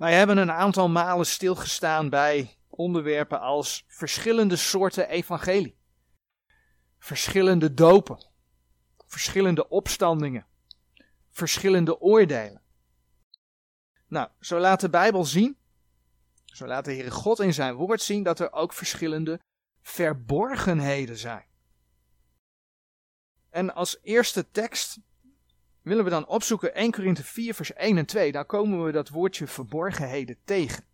Wij hebben een aantal malen stilgestaan bij onderwerpen als verschillende soorten evangelie, verschillende dopen, verschillende opstandingen, verschillende oordelen. Nou, zo laat de Bijbel zien, zo laat de Heere God in zijn woord zien dat er ook verschillende verborgenheden zijn. En als eerste tekst willen we dan opzoeken 1 Korinthe 4 vers 1 en 2. Daar komen we dat woordje verborgenheden tegen.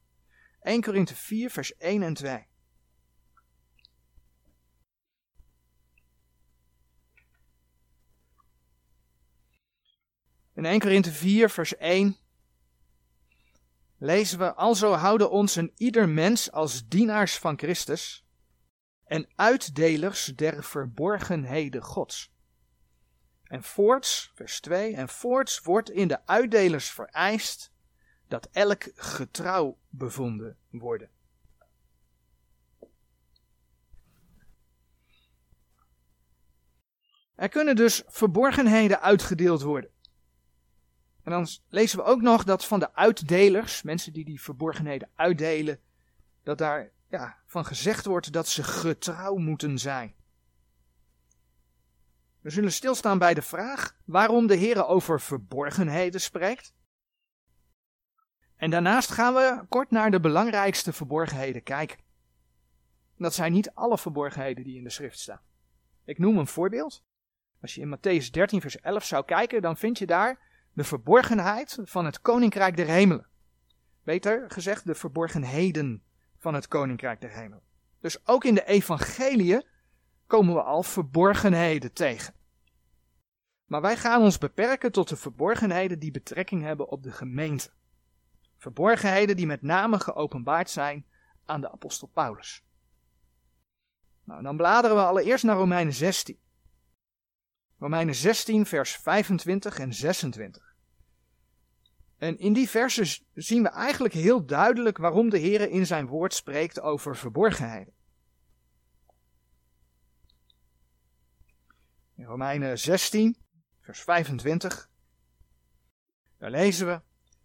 1 Korinthe 4 vers 1 en 2. In 1 Korinthe 4 vers 1 lezen we, alzo houden ons een ieder mens als dienaars van Christus en uitdelers der verborgenheden Gods. En voorts, vers 2, en voorts wordt in de uitdelers vereist dat elk getrouw bevonden worden. Er kunnen dus verborgenheden uitgedeeld worden. En dan lezen we ook nog dat van de uitdelers, mensen die die verborgenheden uitdelen, dat daar ja, van gezegd wordt dat ze getrouw moeten zijn. We zullen stilstaan bij de vraag waarom de Heer over verborgenheden spreekt. En daarnaast gaan we kort naar de belangrijkste verborgenheden kijken. Dat zijn niet alle verborgenheden die in de schrift staan. Ik noem een voorbeeld. Als je in Matthäus 13, vers 11 zou kijken, dan vind je daar de verborgenheid van het koninkrijk der hemelen. Beter gezegd, de verborgenheden van het koninkrijk der hemelen. Dus ook in de evangeliën komen we al verborgenheden tegen. Maar wij gaan ons beperken tot de verborgenheden die betrekking hebben op de gemeente. Verborgenheden die met name geopenbaard zijn aan de apostel Paulus. Nou, dan bladeren we allereerst naar Romeinen 16. Romeinen 16, vers 25 en 26. En in die versen zien we eigenlijk heel duidelijk waarom de Heer in zijn woord spreekt over verborgenheden. In Romeinen 16, vers 25, daar lezen we: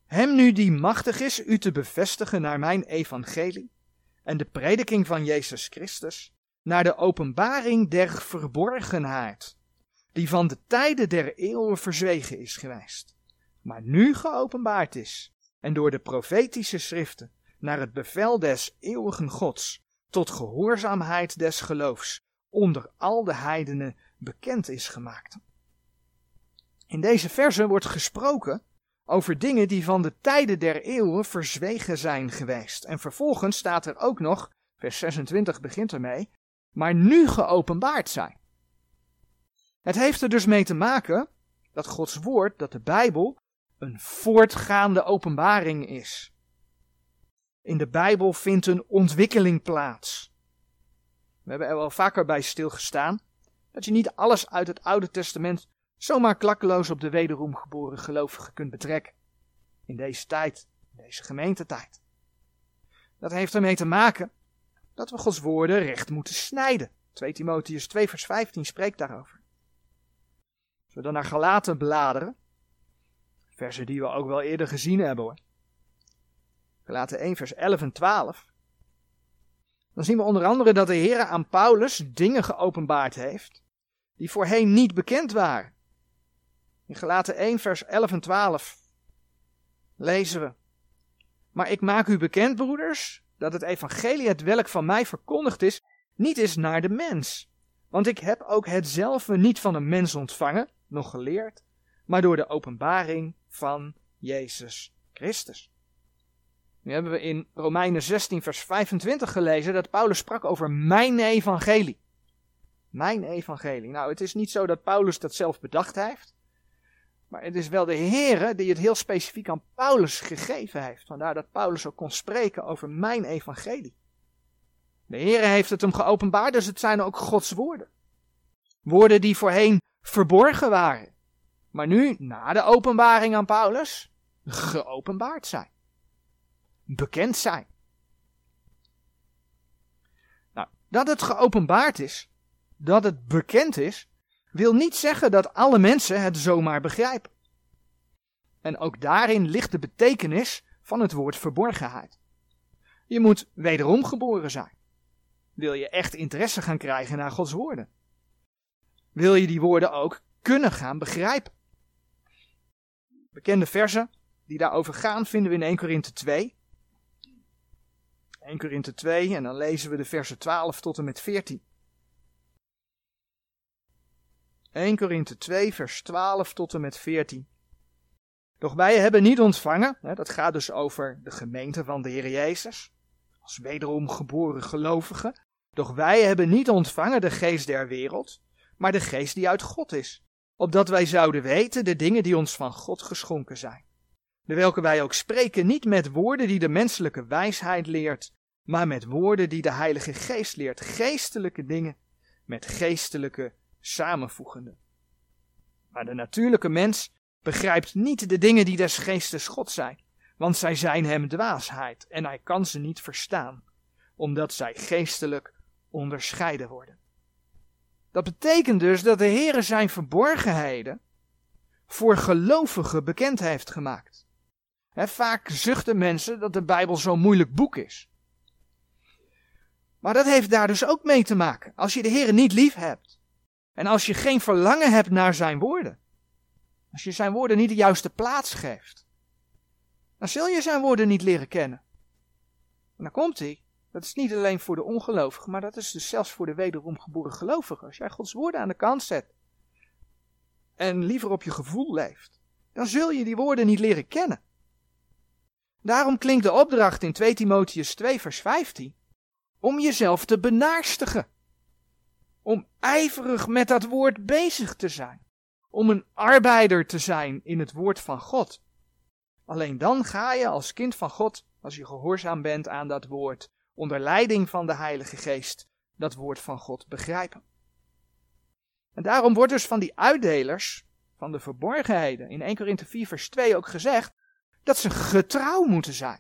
Hem nu die machtig is u te bevestigen naar mijn evangelie en de prediking van Jezus Christus, naar de openbaring der verborgenheid, die van de tijden der eeuwen verzwegen is geweest, maar nu geopenbaard is, en door de profetische schriften, naar het bevel des eeuwigen Gods, tot gehoorzaamheid des geloofs, onder al de heidenen bekend is gemaakt. In deze verse wordt gesproken over dingen die van de tijden der eeuwen verzwegen zijn geweest. En vervolgens staat er ook nog, vers 26 begint ermee, maar nu geopenbaard zijn. Het heeft er dus mee te maken dat Gods woord, dat de Bijbel, een voortgaande openbaring is. In de Bijbel vindt een ontwikkeling plaats. We hebben er wel vaker bij stilgestaan dat je niet alles uit het Oude Testament zomaar klakkeloos op de wederom geboren gelovigen kunt betrekken. In deze tijd, in deze gemeentetijd. Dat heeft ermee te maken dat we Gods woorden recht moeten snijden. 2 Timotheus 2 vers 15 spreekt daarover. Als we dan naar Galaten bladeren, versen die we ook wel eerder gezien hebben hoor. Galaten 1 vers 11 en 12. Dan zien we onder andere dat de Heer aan Paulus dingen geopenbaard heeft die voorheen niet bekend waren. In Galaten 1, vers 11 en 12 lezen we. Maar ik maak u bekend, broeders, dat het evangelie, het welk van mij verkondigd is, niet is naar de mens. Want ik heb ook hetzelfde niet van een mens ontvangen, nog geleerd, maar door de openbaring van Jezus Christus. Nu hebben we in Romeinen 16, vers 25 gelezen dat Paulus sprak over mijn evangelie. Mijn evangelie. Nou, het is niet zo dat Paulus dat zelf bedacht heeft. Maar het is wel de Heere die het heel specifiek aan Paulus gegeven heeft. Vandaar dat Paulus ook kon spreken over mijn evangelie. De Heere heeft het hem geopenbaard, dus het zijn ook Gods woorden. Woorden die voorheen verborgen waren. Maar nu, na de openbaring aan Paulus, geopenbaard zijn. Bekend zijn. Nou, dat het geopenbaard is, dat het bekend is, wil niet zeggen dat alle mensen het zomaar begrijpen. En ook daarin ligt de betekenis van het woord verborgenheid. Je moet wederom geboren zijn. Wil je echt interesse gaan krijgen naar Gods woorden? Wil je die woorden ook kunnen gaan begrijpen? Bekende versen die daarover gaan vinden we in 1 Korinthe 2. 1 Korinthe 2 en dan lezen we de versen 12 tot en met 14. 1 Korinthe 2 vers 12 tot en met 14. Doch wij hebben niet ontvangen, hè, dat gaat dus over de gemeente van de Heer Jezus, als wederom geboren gelovigen. Doch wij hebben niet ontvangen de geest der wereld, maar de geest die uit God is, opdat wij zouden weten de dingen die ons van God geschonken zijn. De welke wij ook spreken niet met woorden die de menselijke wijsheid leert, maar met woorden die de Heilige Geest leert, geestelijke dingen met geestelijke samenvoegende. Maar de natuurlijke mens begrijpt niet de dingen die des geestes God zijn, want zij zijn hem dwaasheid en hij kan ze niet verstaan, omdat zij geestelijk onderscheiden worden. Dat betekent dus dat de Heere zijn verborgenheden voor gelovigen bekend heeft gemaakt. vaak zuchten mensen dat de Bijbel zo'n moeilijk boek is. Maar dat heeft daar dus ook mee te maken. Als je de Heere niet lief hebt en als je geen verlangen hebt naar zijn woorden, als je zijn woorden niet de juiste plaats geeft, dan zul je zijn woorden niet leren kennen. En dan komt hij. Dat is niet alleen voor de ongelovigen, maar dat is dus zelfs voor de wederom geboren gelovigen. Als jij Gods woorden aan de kant zet en liever op je gevoel leeft, dan zul je die woorden niet leren kennen. Daarom klinkt de opdracht in 2 Timotheus 2 vers 15 om jezelf te benaarstigen. Om ijverig met dat woord bezig te zijn. Om een arbeider te zijn in het woord van God. Alleen dan ga je als kind van God, als je gehoorzaam bent aan dat woord, onder leiding van de Heilige Geest, dat woord van God begrijpen. En daarom wordt dus van die uitdelers, van de verborgenheden, in 1 Korinthe 4 vers 2 ook gezegd, dat ze getrouw moeten zijn.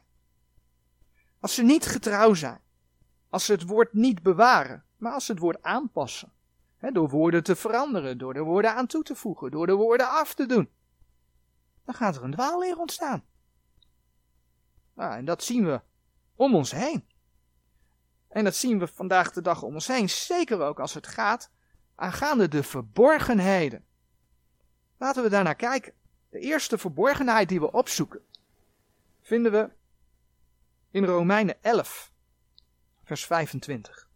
Als ze niet getrouw zijn, als ze het woord niet bewaren, maar als ze het woord aanpassen, hè, door woorden te veranderen, door de woorden aan toe te voegen, door de woorden af te doen, dan gaat er een dwaalleer ontstaan. Nou, en dat zien we om ons heen. En dat zien we vandaag de dag om ons heen, zeker ook als het gaat aangaande de verborgenheden. Laten we daarnaar kijken. De eerste verborgenheid die we opzoeken, vinden we in Romeinen 11, vers 25.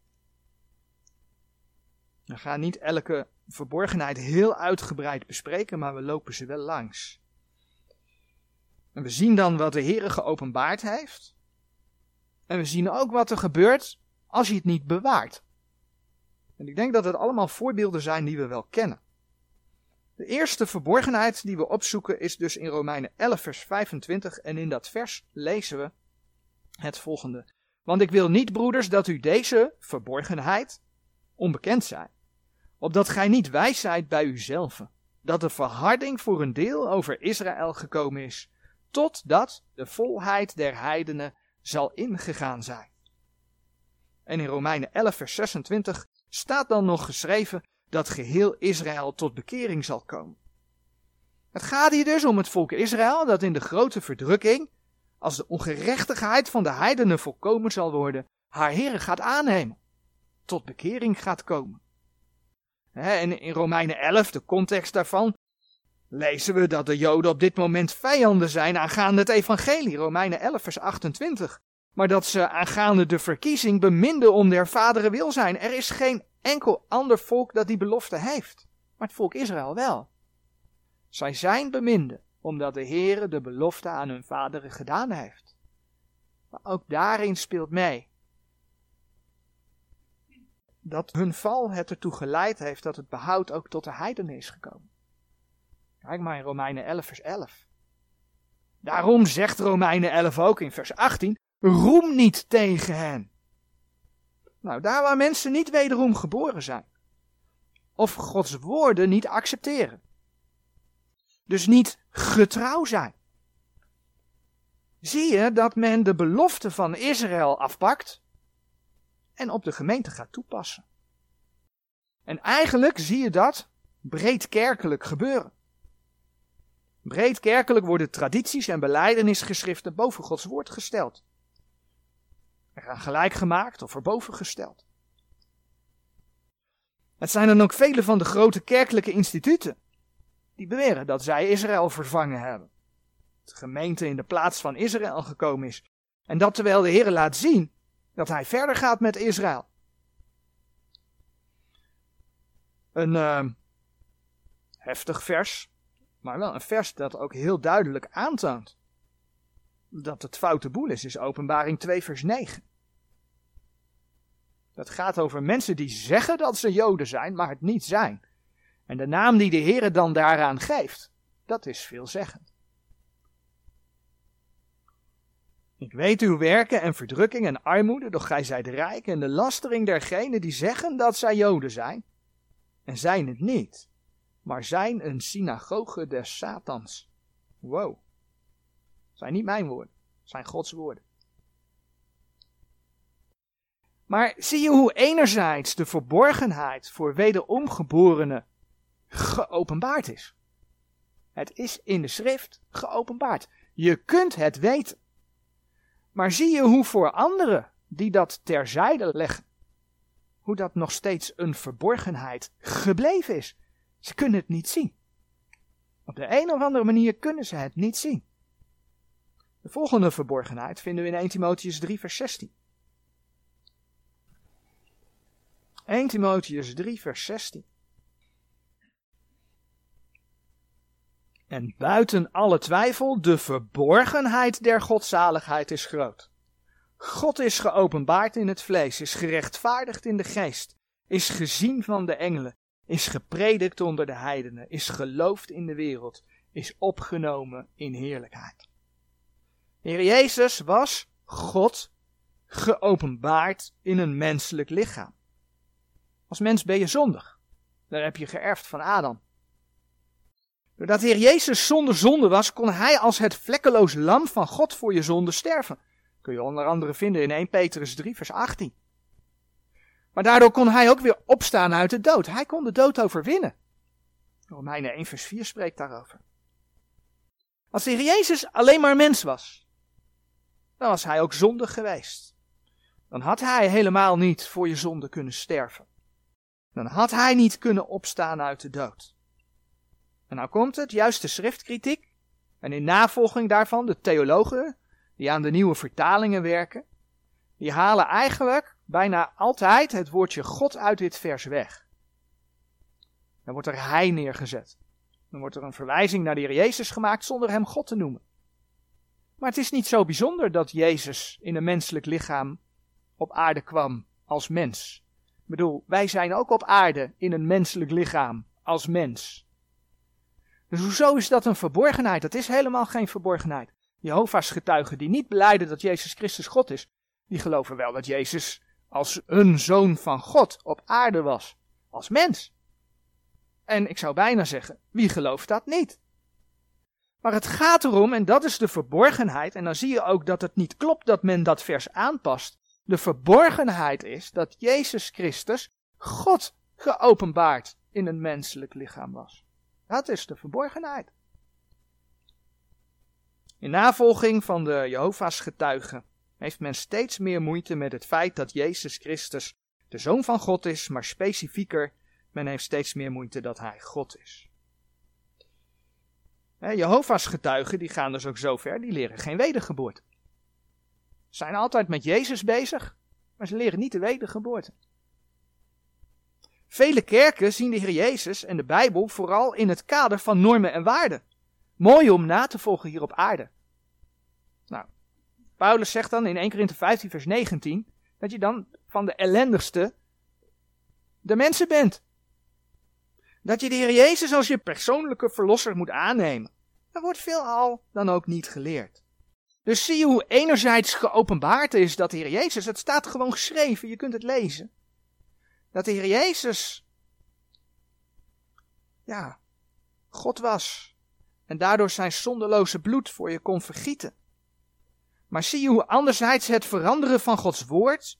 We gaan niet elke verborgenheid heel uitgebreid bespreken, maar we lopen ze wel langs. En we zien dan wat de Heer geopenbaard heeft. En we zien ook wat er gebeurt als je het niet bewaart. En ik denk dat het allemaal voorbeelden zijn die we wel kennen. De eerste verborgenheid die we opzoeken is dus in Romeinen 11, vers 25. En in dat vers lezen we het volgende. Want ik wil niet, broeders, dat u deze verborgenheid onbekend zijn, opdat gij niet wijs zijt bij uzelf, dat de verharding voor een deel over Israël gekomen is, totdat de volheid der heidenen zal ingegaan zijn. En in Romeinen 11, vers 26 staat dan nog geschreven dat geheel Israël tot bekering zal komen. Het gaat hier dus om het volk Israël dat in de grote verdrukking, als de ongerechtigheid van de heidenen volkomen zal worden, haar heren gaat aannemen, tot bekering gaat komen. En in Romeinen 11, de context daarvan, lezen we dat de Joden op dit moment vijanden zijn aangaande het evangelie, Romeinen 11, vers 28. Maar dat ze aangaande de verkiezing beminden om der vaderen wil zijn. Er is geen enkel ander volk dat die belofte heeft, maar het volk Israël wel. Zij zijn beminden, omdat de Heere de belofte aan hun vaderen gedaan heeft. Maar ook daarin speelt mee dat hun val het ertoe geleid heeft dat het behoud ook tot de heidenen is gekomen. Kijk maar in Romeinen 11, vers 11. Daarom zegt Romeinen 11 ook in vers 18: Roem niet tegen hen. Nou, daar waar mensen niet wederom geboren zijn. Of Gods woorden niet accepteren. Dus niet getrouw zijn. Zie je dat men de belofte van Israël afpakt en op de gemeente gaat toepassen. En eigenlijk zie je dat breed kerkelijk gebeuren. Breed kerkelijk worden tradities en beleidenisgeschriften boven Gods woord gesteld. Er gaan gelijk gemaakt of erboven gesteld. Het zijn dan ook vele van de grote kerkelijke instituten die beweren dat zij Israël vervangen hebben. De gemeente in de plaats van Israël gekomen is. En dat terwijl de Heer laat zien dat hij verder gaat met Israël. Een uh, heftig vers, maar wel een vers dat ook heel duidelijk aantoont dat het foute boel is, is Openbaring 2 vers 9. Dat gaat over mensen die zeggen dat ze Joden zijn, maar het niet zijn. En de naam die de Heer dan daaraan geeft, dat is veelzeggend. Ik weet uw werken en verdrukking en armoede, doch gij zijt rijk en de lastering dergenen die zeggen dat zij Joden zijn, en zijn het niet, maar zijn een synagoge des Satans. Wow. Zijn niet mijn woorden, zijn Gods woorden. Maar zie je hoe enerzijds de verborgenheid voor wederomgeborenen geopenbaard is. Het is in de schrift geopenbaard. Je kunt het weten. Maar zie je hoe voor anderen die dat terzijde leggen, hoe dat nog steeds een verborgenheid gebleven is. Ze kunnen het niet zien. Op de een of andere manier kunnen ze het niet zien. De volgende verborgenheid vinden we in 1 Timotheus 3 vers 16. 1 Timotheus 3 vers 16. En buiten alle twijfel, de verborgenheid der godzaligheid is groot. God is geopenbaard in het vlees, is gerechtvaardigd in de geest, is gezien van de engelen, is gepredikt onder de heidenen, is geloofd in de wereld, is opgenomen in heerlijkheid. Heer Jezus was God geopenbaard in een menselijk lichaam. Als mens ben je zondig. Daar heb je geërfd van Adam. Doordat Heer Jezus zonder zonde was, kon hij als het vlekkeloos lam van God voor je zonde sterven. Kun je onder andere vinden in 1 Petrus 3, vers 18. Maar daardoor kon hij ook weer opstaan uit de dood. Hij kon de dood overwinnen. Romeinen 1, vers 4 spreekt daarover. Als de Heer Jezus alleen maar mens was, dan was hij ook zondig geweest. Dan had hij helemaal niet voor je zonde kunnen sterven. Dan had hij niet kunnen opstaan uit de dood. En nou komt het, juist de schriftkritiek. En in navolging daarvan de theologen die aan de nieuwe vertalingen werken. Die halen eigenlijk bijna altijd het woordje God uit dit vers weg. Dan wordt er hij neergezet. Dan wordt er een verwijzing naar de Heer Jezus gemaakt zonder hem God te noemen. Maar het is niet zo bijzonder dat Jezus in een menselijk lichaam op aarde kwam als mens. Ik bedoel, wij zijn ook op aarde in een menselijk lichaam als mens. Dus hoezo is dat een verborgenheid? Dat is helemaal geen verborgenheid. Jehovah's getuigen die niet beleiden dat Jezus Christus God is, die geloven wel dat Jezus als een zoon van God op aarde was, als mens. En ik zou bijna zeggen, wie gelooft dat niet? Maar het gaat erom, en dat is de verborgenheid, en dan zie je ook dat het niet klopt dat men dat vers aanpast. De verborgenheid is dat Jezus Christus God geopenbaard in een menselijk lichaam was. Dat is de verborgenheid. In navolging van de Jehovah's getuigen heeft men steeds meer moeite met het feit dat Jezus Christus de Zoon van God is, maar specifieker, men heeft steeds meer moeite dat Hij God is. Jehovah's getuigen die gaan dus ook zo ver, die leren geen wedergeboorte. Ze zijn altijd met Jezus bezig, maar ze leren niet de wedergeboorte. Vele kerken zien de Heer Jezus en de Bijbel vooral in het kader van normen en waarden. Mooi om na te volgen hier op aarde. Nou, Paulus zegt dan in 1 Korinthe 15 vers 19 dat je dan van de ellendigste de mensen bent. Dat je de Heer Jezus als je persoonlijke verlosser moet aannemen. Dat wordt veelal dan ook niet geleerd. Dus zie je hoe enerzijds geopenbaard is dat de Heer Jezus, het staat gewoon geschreven, je kunt het lezen. Dat de Heer Jezus, ja, God was. En daardoor zijn zonderloze bloed voor je kon vergieten. Maar zie je hoe anderzijds het veranderen van Gods woord,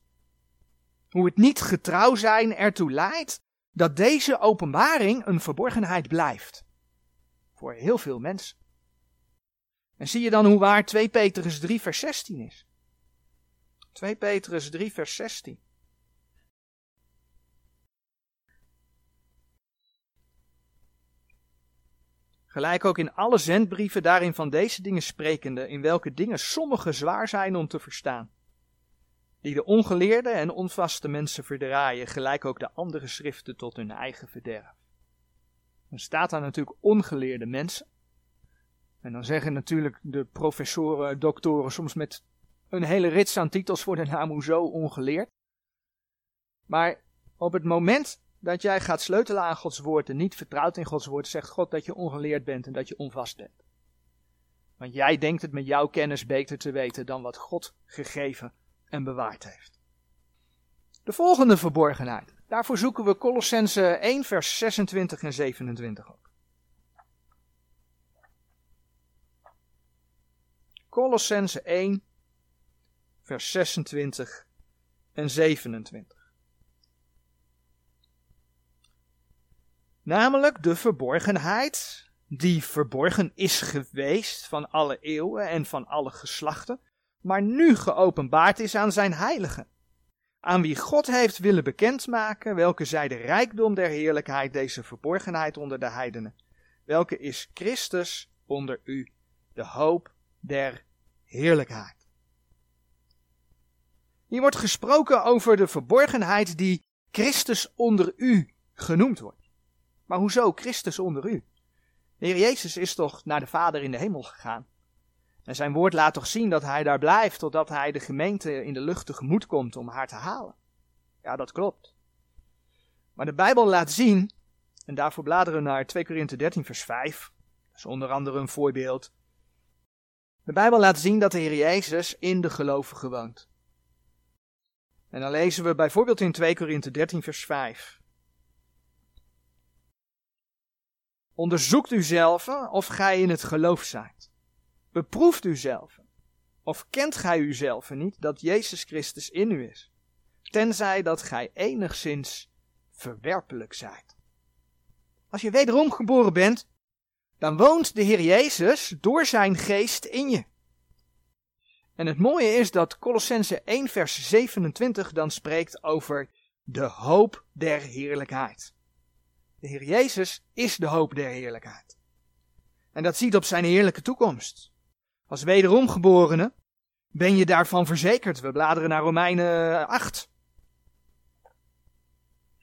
hoe het niet getrouw zijn ertoe leidt dat deze openbaring een verborgenheid blijft. Voor heel veel mensen. En zie je dan hoe waar 2 Petrus 3 vers 16 is? 2 Petrus 3 vers 16. Gelijk ook in alle zendbrieven daarin van deze dingen sprekende, in welke dingen sommige zwaar zijn om te verstaan. Die de ongeleerde en onvaste mensen verdraaien, gelijk ook de andere schriften tot hun eigen verderf. Dan staat daar natuurlijk ongeleerde mensen. En dan zeggen natuurlijk de professoren, doktoren soms met een hele rits aan titels voor de naam hoezo ongeleerd. Maar op het moment dat jij gaat sleutelen aan Gods woord en niet vertrouwt in Gods woord, zegt God dat je ongeleerd bent en dat je onvast bent. Want jij denkt het met jouw kennis beter te weten dan wat God gegeven en bewaard heeft. De volgende verborgenheid. Daarvoor zoeken we Colossense 1 vers 26 en 27 op. Colossense 1 vers 26 en 27. Namelijk de verborgenheid, die verborgen is geweest van alle eeuwen en van alle geslachten, maar nu geopenbaard is aan zijn heiligen. Aan wie God heeft willen bekendmaken, welke zij de rijkdom der heerlijkheid, deze verborgenheid onder de heidenen. Welke is Christus onder u, de hoop der heerlijkheid. Hier wordt gesproken over de verborgenheid die Christus onder u genoemd wordt. Maar hoezo Christus onder u? De Heer Jezus is toch naar de Vader in de hemel gegaan. En zijn woord laat toch zien dat hij daar blijft totdat hij de gemeente in de lucht tegemoet komt om haar te halen. Ja, dat klopt. Maar de Bijbel laat zien, en daarvoor bladeren we naar 2 Korinthe 13 vers 5, dat is onder andere een voorbeeld. De Bijbel laat zien dat de Heer Jezus in de gelovigen woont. En dan lezen we bijvoorbeeld in 2 Korinthe 13 vers 5. Onderzoekt uzelf of gij in het geloof zijt. Beproeft uzelf. Of kent gij uzelf niet dat Jezus Christus in u is? Tenzij dat gij enigszins verwerpelijk zijt. Als je wederom geboren bent, dan woont de Heer Jezus door zijn geest in je. En het mooie is dat Colossense 1 vers 27 dan spreekt over de hoop der heerlijkheid. De Heer Jezus is de hoop der heerlijkheid. En dat ziet op zijn heerlijke toekomst. Als wederomgeborene ben je daarvan verzekerd. We bladeren naar Romeinen 8.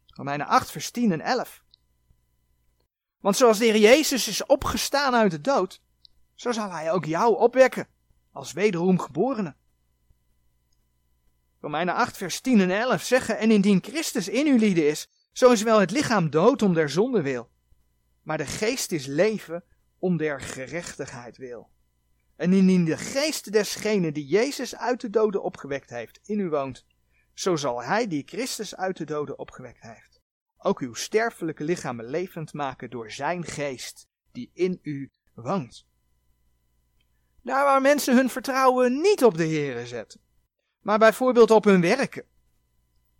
Romeinen 8, vers 10 en 11. Want zoals de Heer Jezus is opgestaan uit de dood, zo zal Hij ook jou opwekken als wederomgeborene. Romeinen 8, vers 10 en 11 zeggen, en indien Christus in u lieden is, zo is wel het lichaam dood om der zonde wil, maar de geest is leven om der gerechtigheid wil. En indien de geest desgene die Jezus uit de doden opgewekt heeft in u woont, zo zal hij die Christus uit de doden opgewekt heeft, ook uw sterfelijke lichamen levend maken door zijn geest die in u woont. Daar waar mensen hun vertrouwen niet op de Heere zetten, maar bijvoorbeeld op hun werken,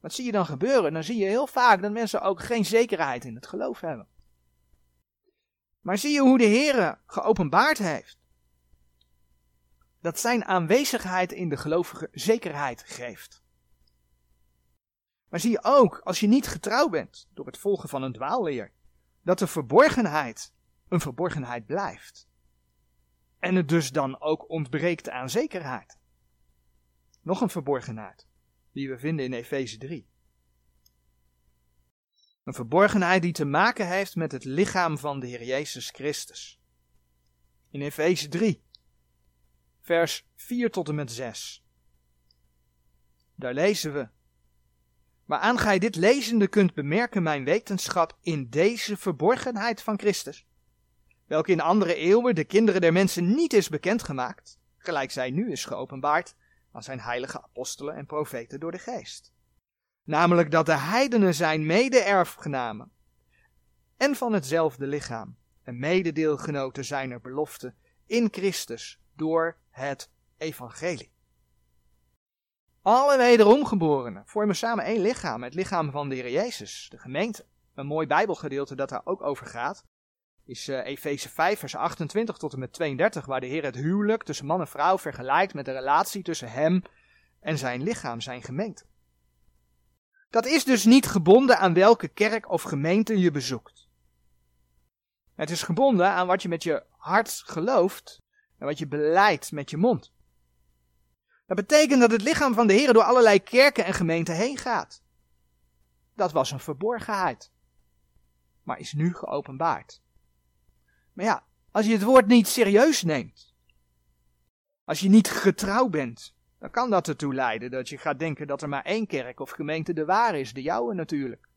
wat zie je dan gebeuren? Dan zie je heel vaak dat mensen ook geen zekerheid in het geloof hebben. Maar zie je hoe de Heer geopenbaard heeft? Dat zijn aanwezigheid in de gelovige zekerheid geeft. Maar zie je ook, als je niet getrouw bent door het volgen van een dwaalleer, dat de verborgenheid een verborgenheid blijft. En het dus dan ook ontbreekt aan zekerheid. Nog een verborgenheid die we vinden in Efeze 3. Een verborgenheid die te maken heeft met het lichaam van de Heer Jezus Christus. In Efeze 3, vers 4 tot en met 6. Daar lezen we. Waaraan gij dit lezende kunt bemerken mijn wetenschap in deze verborgenheid van Christus, welke in andere eeuwen de kinderen der mensen niet is bekendgemaakt, gelijk zij nu is geopenbaard aan zijn heilige apostelen en profeten door de geest. Namelijk dat de heidenen zijn mede-erfgenamen en van hetzelfde lichaam en mededeelgenoten zijn er belofte in Christus door het evangelie. Alle wederomgeborenen vormen samen één lichaam, het lichaam van de Heer Jezus, de gemeente. Een mooi bijbelgedeelte dat daar ook over gaat. Is uh, Efeze 5, vers 28 tot en met 32, waar de Heer het huwelijk tussen man en vrouw vergelijkt met de relatie tussen hem en zijn lichaam, zijn gemeente. Dat is dus niet gebonden aan welke kerk of gemeente je bezoekt. Het is gebonden aan wat je met je hart gelooft en wat je beleidt met je mond. Dat betekent dat het lichaam van de Heer door allerlei kerken en gemeenten heen gaat. Dat was een verborgenheid, maar is nu geopenbaard. Maar ja, als je het woord niet serieus neemt, als je niet getrouw bent, dan kan dat ertoe leiden dat je gaat denken dat er maar één kerk of gemeente de waar is, de jouwe natuurlijk.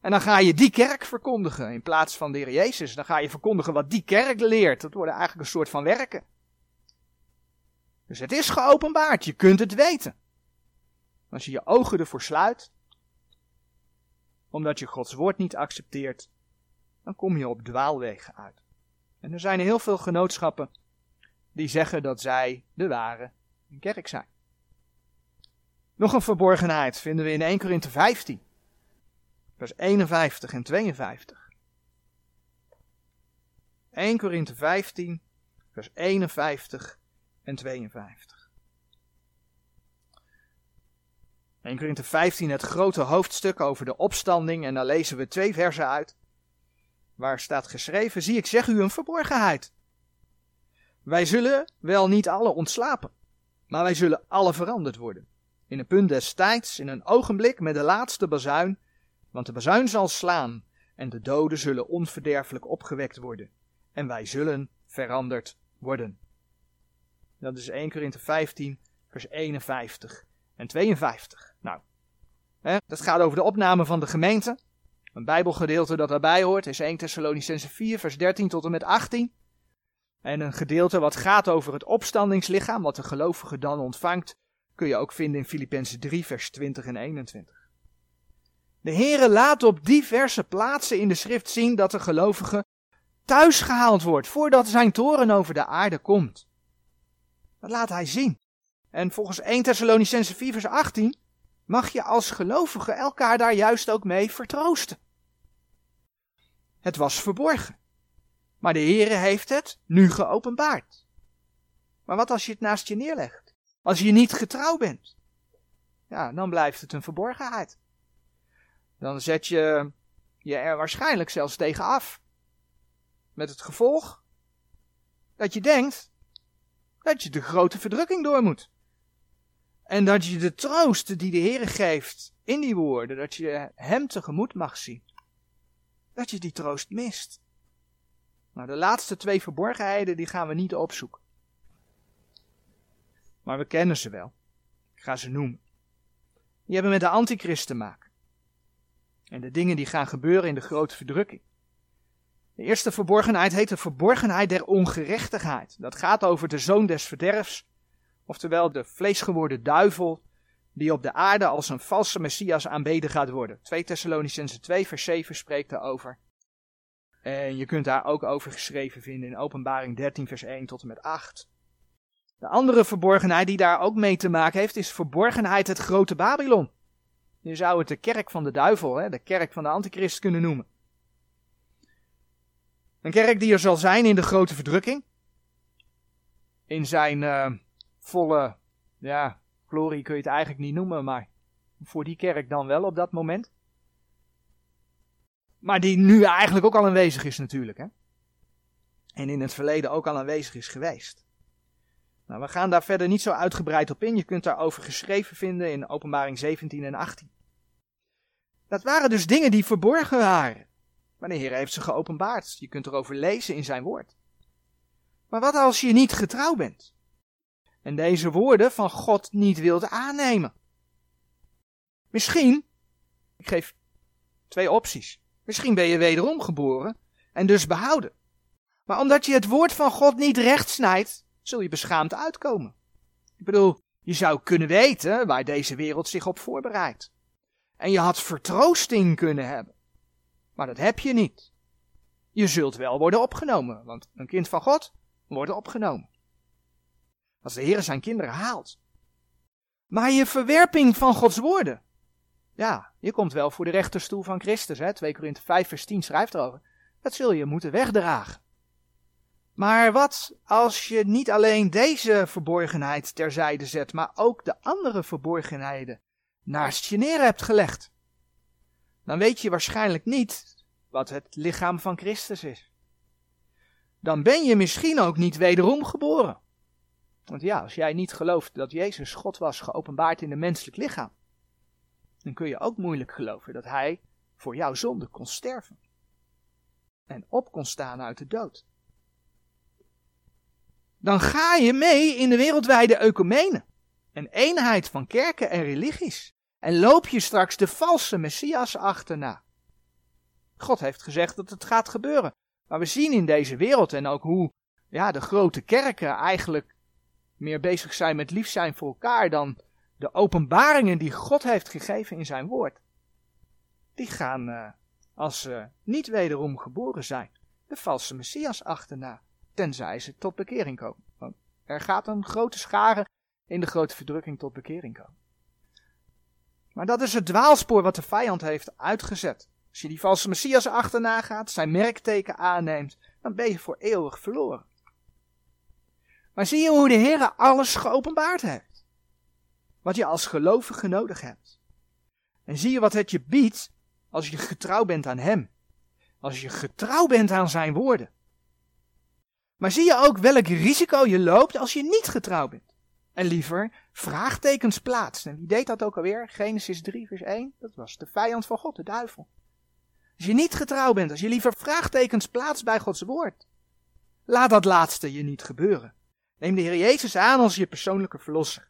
En dan ga je die kerk verkondigen in plaats van de Heer Jezus. Dan ga je verkondigen wat die kerk leert. Dat worden eigenlijk een soort van werken. Dus het is geopenbaard, je kunt het weten. Als je je ogen ervoor sluit, omdat je Gods woord niet accepteert, dan kom je op dwaalwegen uit. En er zijn heel veel genootschappen die zeggen dat zij de ware kerk zijn. Nog een verborgenheid vinden we in 1 Korinthe 15, vers 51 en 52. 1 Korinthe 15, vers 51 en 52. 1 Korinthe 15, het grote hoofdstuk over de opstanding, en daar lezen we twee versen uit waar staat geschreven: Zie, ik zeg u een verborgenheid. Wij zullen wel niet alle ontslapen, maar wij zullen alle veranderd worden. In een punt des tijds, in een ogenblik met de laatste bazuin, want de bazuin zal slaan en de doden zullen onverderfelijk opgewekt worden. En wij zullen veranderd worden. Dat is 1 Korinthe 15, vers 51 en 52. Nou, hè, dat gaat over de opname van de gemeente. Een bijbelgedeelte dat daarbij hoort is 1 Thessalonicense 4 vers 13 tot en met 18. En een gedeelte wat gaat over het opstandingslichaam, wat de gelovige dan ontvangt, kun je ook vinden in Filippenzen 3 vers 20 en 21. De Heere laat op diverse plaatsen in de schrift zien dat de gelovige thuis gehaald wordt voordat zijn toren over de aarde komt. Dat laat hij zien. En volgens 1 Thessalonicense 4 vers 18 mag je als gelovige elkaar daar juist ook mee vertroosten. Het was verborgen. Maar de Heere heeft het nu geopenbaard. Maar wat als je het naast je neerlegt? Als je niet getrouw bent? Ja, dan blijft het een verborgenheid. Dan zet je je er waarschijnlijk zelfs tegen af. Met het gevolg dat je denkt dat je de grote verdrukking door moet. En dat je de troost die de Heer geeft in die woorden, dat je hem tegemoet mag zien. Dat je die troost mist. Nou, de laatste twee verborgenheden, die gaan we niet opzoeken. Maar we kennen ze wel. Ik ga ze noemen. Die hebben met de antichrist te maken. En de dingen die gaan gebeuren in de grote verdrukking. De eerste verborgenheid heet de verborgenheid der ongerechtigheid. Dat gaat over de zoon des verderfs Oftewel de vleesgeworden duivel die op de aarde als een valse Messias aanbeden gaat worden. 2 Thessalonicense 2 vers 7 spreekt daarover. En je kunt daar ook over geschreven vinden in openbaring 13 vers 1 tot en met 8. De andere verborgenheid die daar ook mee te maken heeft is verborgenheid het grote Babylon. Je zou het de kerk van de duivel, hè, de kerk van de antichrist kunnen noemen. Een kerk die er zal zijn in de grote verdrukking. In zijn... Uh, volle, ja, glorie kun je het eigenlijk niet noemen, maar voor die kerk dan wel op dat moment. Maar die nu eigenlijk ook al aanwezig is natuurlijk, hè. En in het verleden ook al aanwezig is geweest. Nou, we gaan daar verder niet zo uitgebreid op in. Je kunt daarover geschreven vinden in openbaring 17 en 18. Dat waren dus dingen die verborgen waren. Maar de Heer heeft ze geopenbaard. Je kunt erover lezen in zijn woord. Maar wat als je niet getrouw bent? En deze woorden van God niet wilt aannemen. Misschien, ik geef twee opties. Misschien ben je wederom geboren en dus behouden. Maar omdat je het woord van God niet recht snijdt, zul je beschaamd uitkomen. Ik bedoel, je zou kunnen weten waar deze wereld zich op voorbereidt. En je had vertroosting kunnen hebben. Maar dat heb je niet. Je zult wel worden opgenomen, want een kind van God wordt opgenomen. Als de Heer zijn kinderen haalt. Maar je verwerping van Gods woorden. Ja, je komt wel voor de rechterstoel van Christus. Hè? 2 Korinthe 5 vers 10 schrijft erover. Dat zul je moeten wegdragen. Maar wat als je niet alleen deze verborgenheid terzijde zet, maar ook de andere verborgenheden naast je neer hebt gelegd? Dan weet je waarschijnlijk niet wat het lichaam van Christus is. Dan ben je misschien ook niet wederom geboren. Want ja, als jij niet gelooft dat Jezus God was geopenbaard in een menselijk lichaam, dan kun je ook moeilijk geloven dat Hij voor jouw zonde kon sterven en op kon staan uit de dood. Dan ga je mee in de wereldwijde ecumene, een eenheid van kerken en religies, en loop je straks de valse Messias achterna. God heeft gezegd dat het gaat gebeuren, maar we zien in deze wereld en ook hoe ja, de grote kerken eigenlijk meer bezig zijn met lief zijn voor elkaar dan de openbaringen die God heeft gegeven in zijn woord. Die gaan, uh, als ze niet wederom geboren zijn, de valse Messias achterna, tenzij ze tot bekering komen. Want er gaat een grote schare in de grote verdrukking tot bekering komen. Maar dat is het dwaalspoor wat de vijand heeft uitgezet. Als je die valse Messias achterna gaat, zijn merkteken aanneemt, dan ben je voor eeuwig verloren. Maar zie je hoe de Heer alles geopenbaard heeft? Wat je als gelovige nodig hebt. En zie je wat het je biedt als je getrouw bent aan Hem. Als je getrouw bent aan Zijn woorden. Maar zie je ook welk risico je loopt als je niet getrouw bent. En liever vraagtekens plaatst. En wie deed dat ook alweer? Genesis 3 vers 1. Dat was de vijand van God, de duivel. Als je niet getrouw bent, als je liever vraagtekens plaatst bij Gods woord. Laat dat laatste je niet gebeuren. Neem de Heer Jezus aan als je persoonlijke verlosser.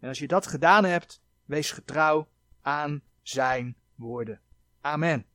En als je dat gedaan hebt, wees getrouw aan zijn woorden. Amen.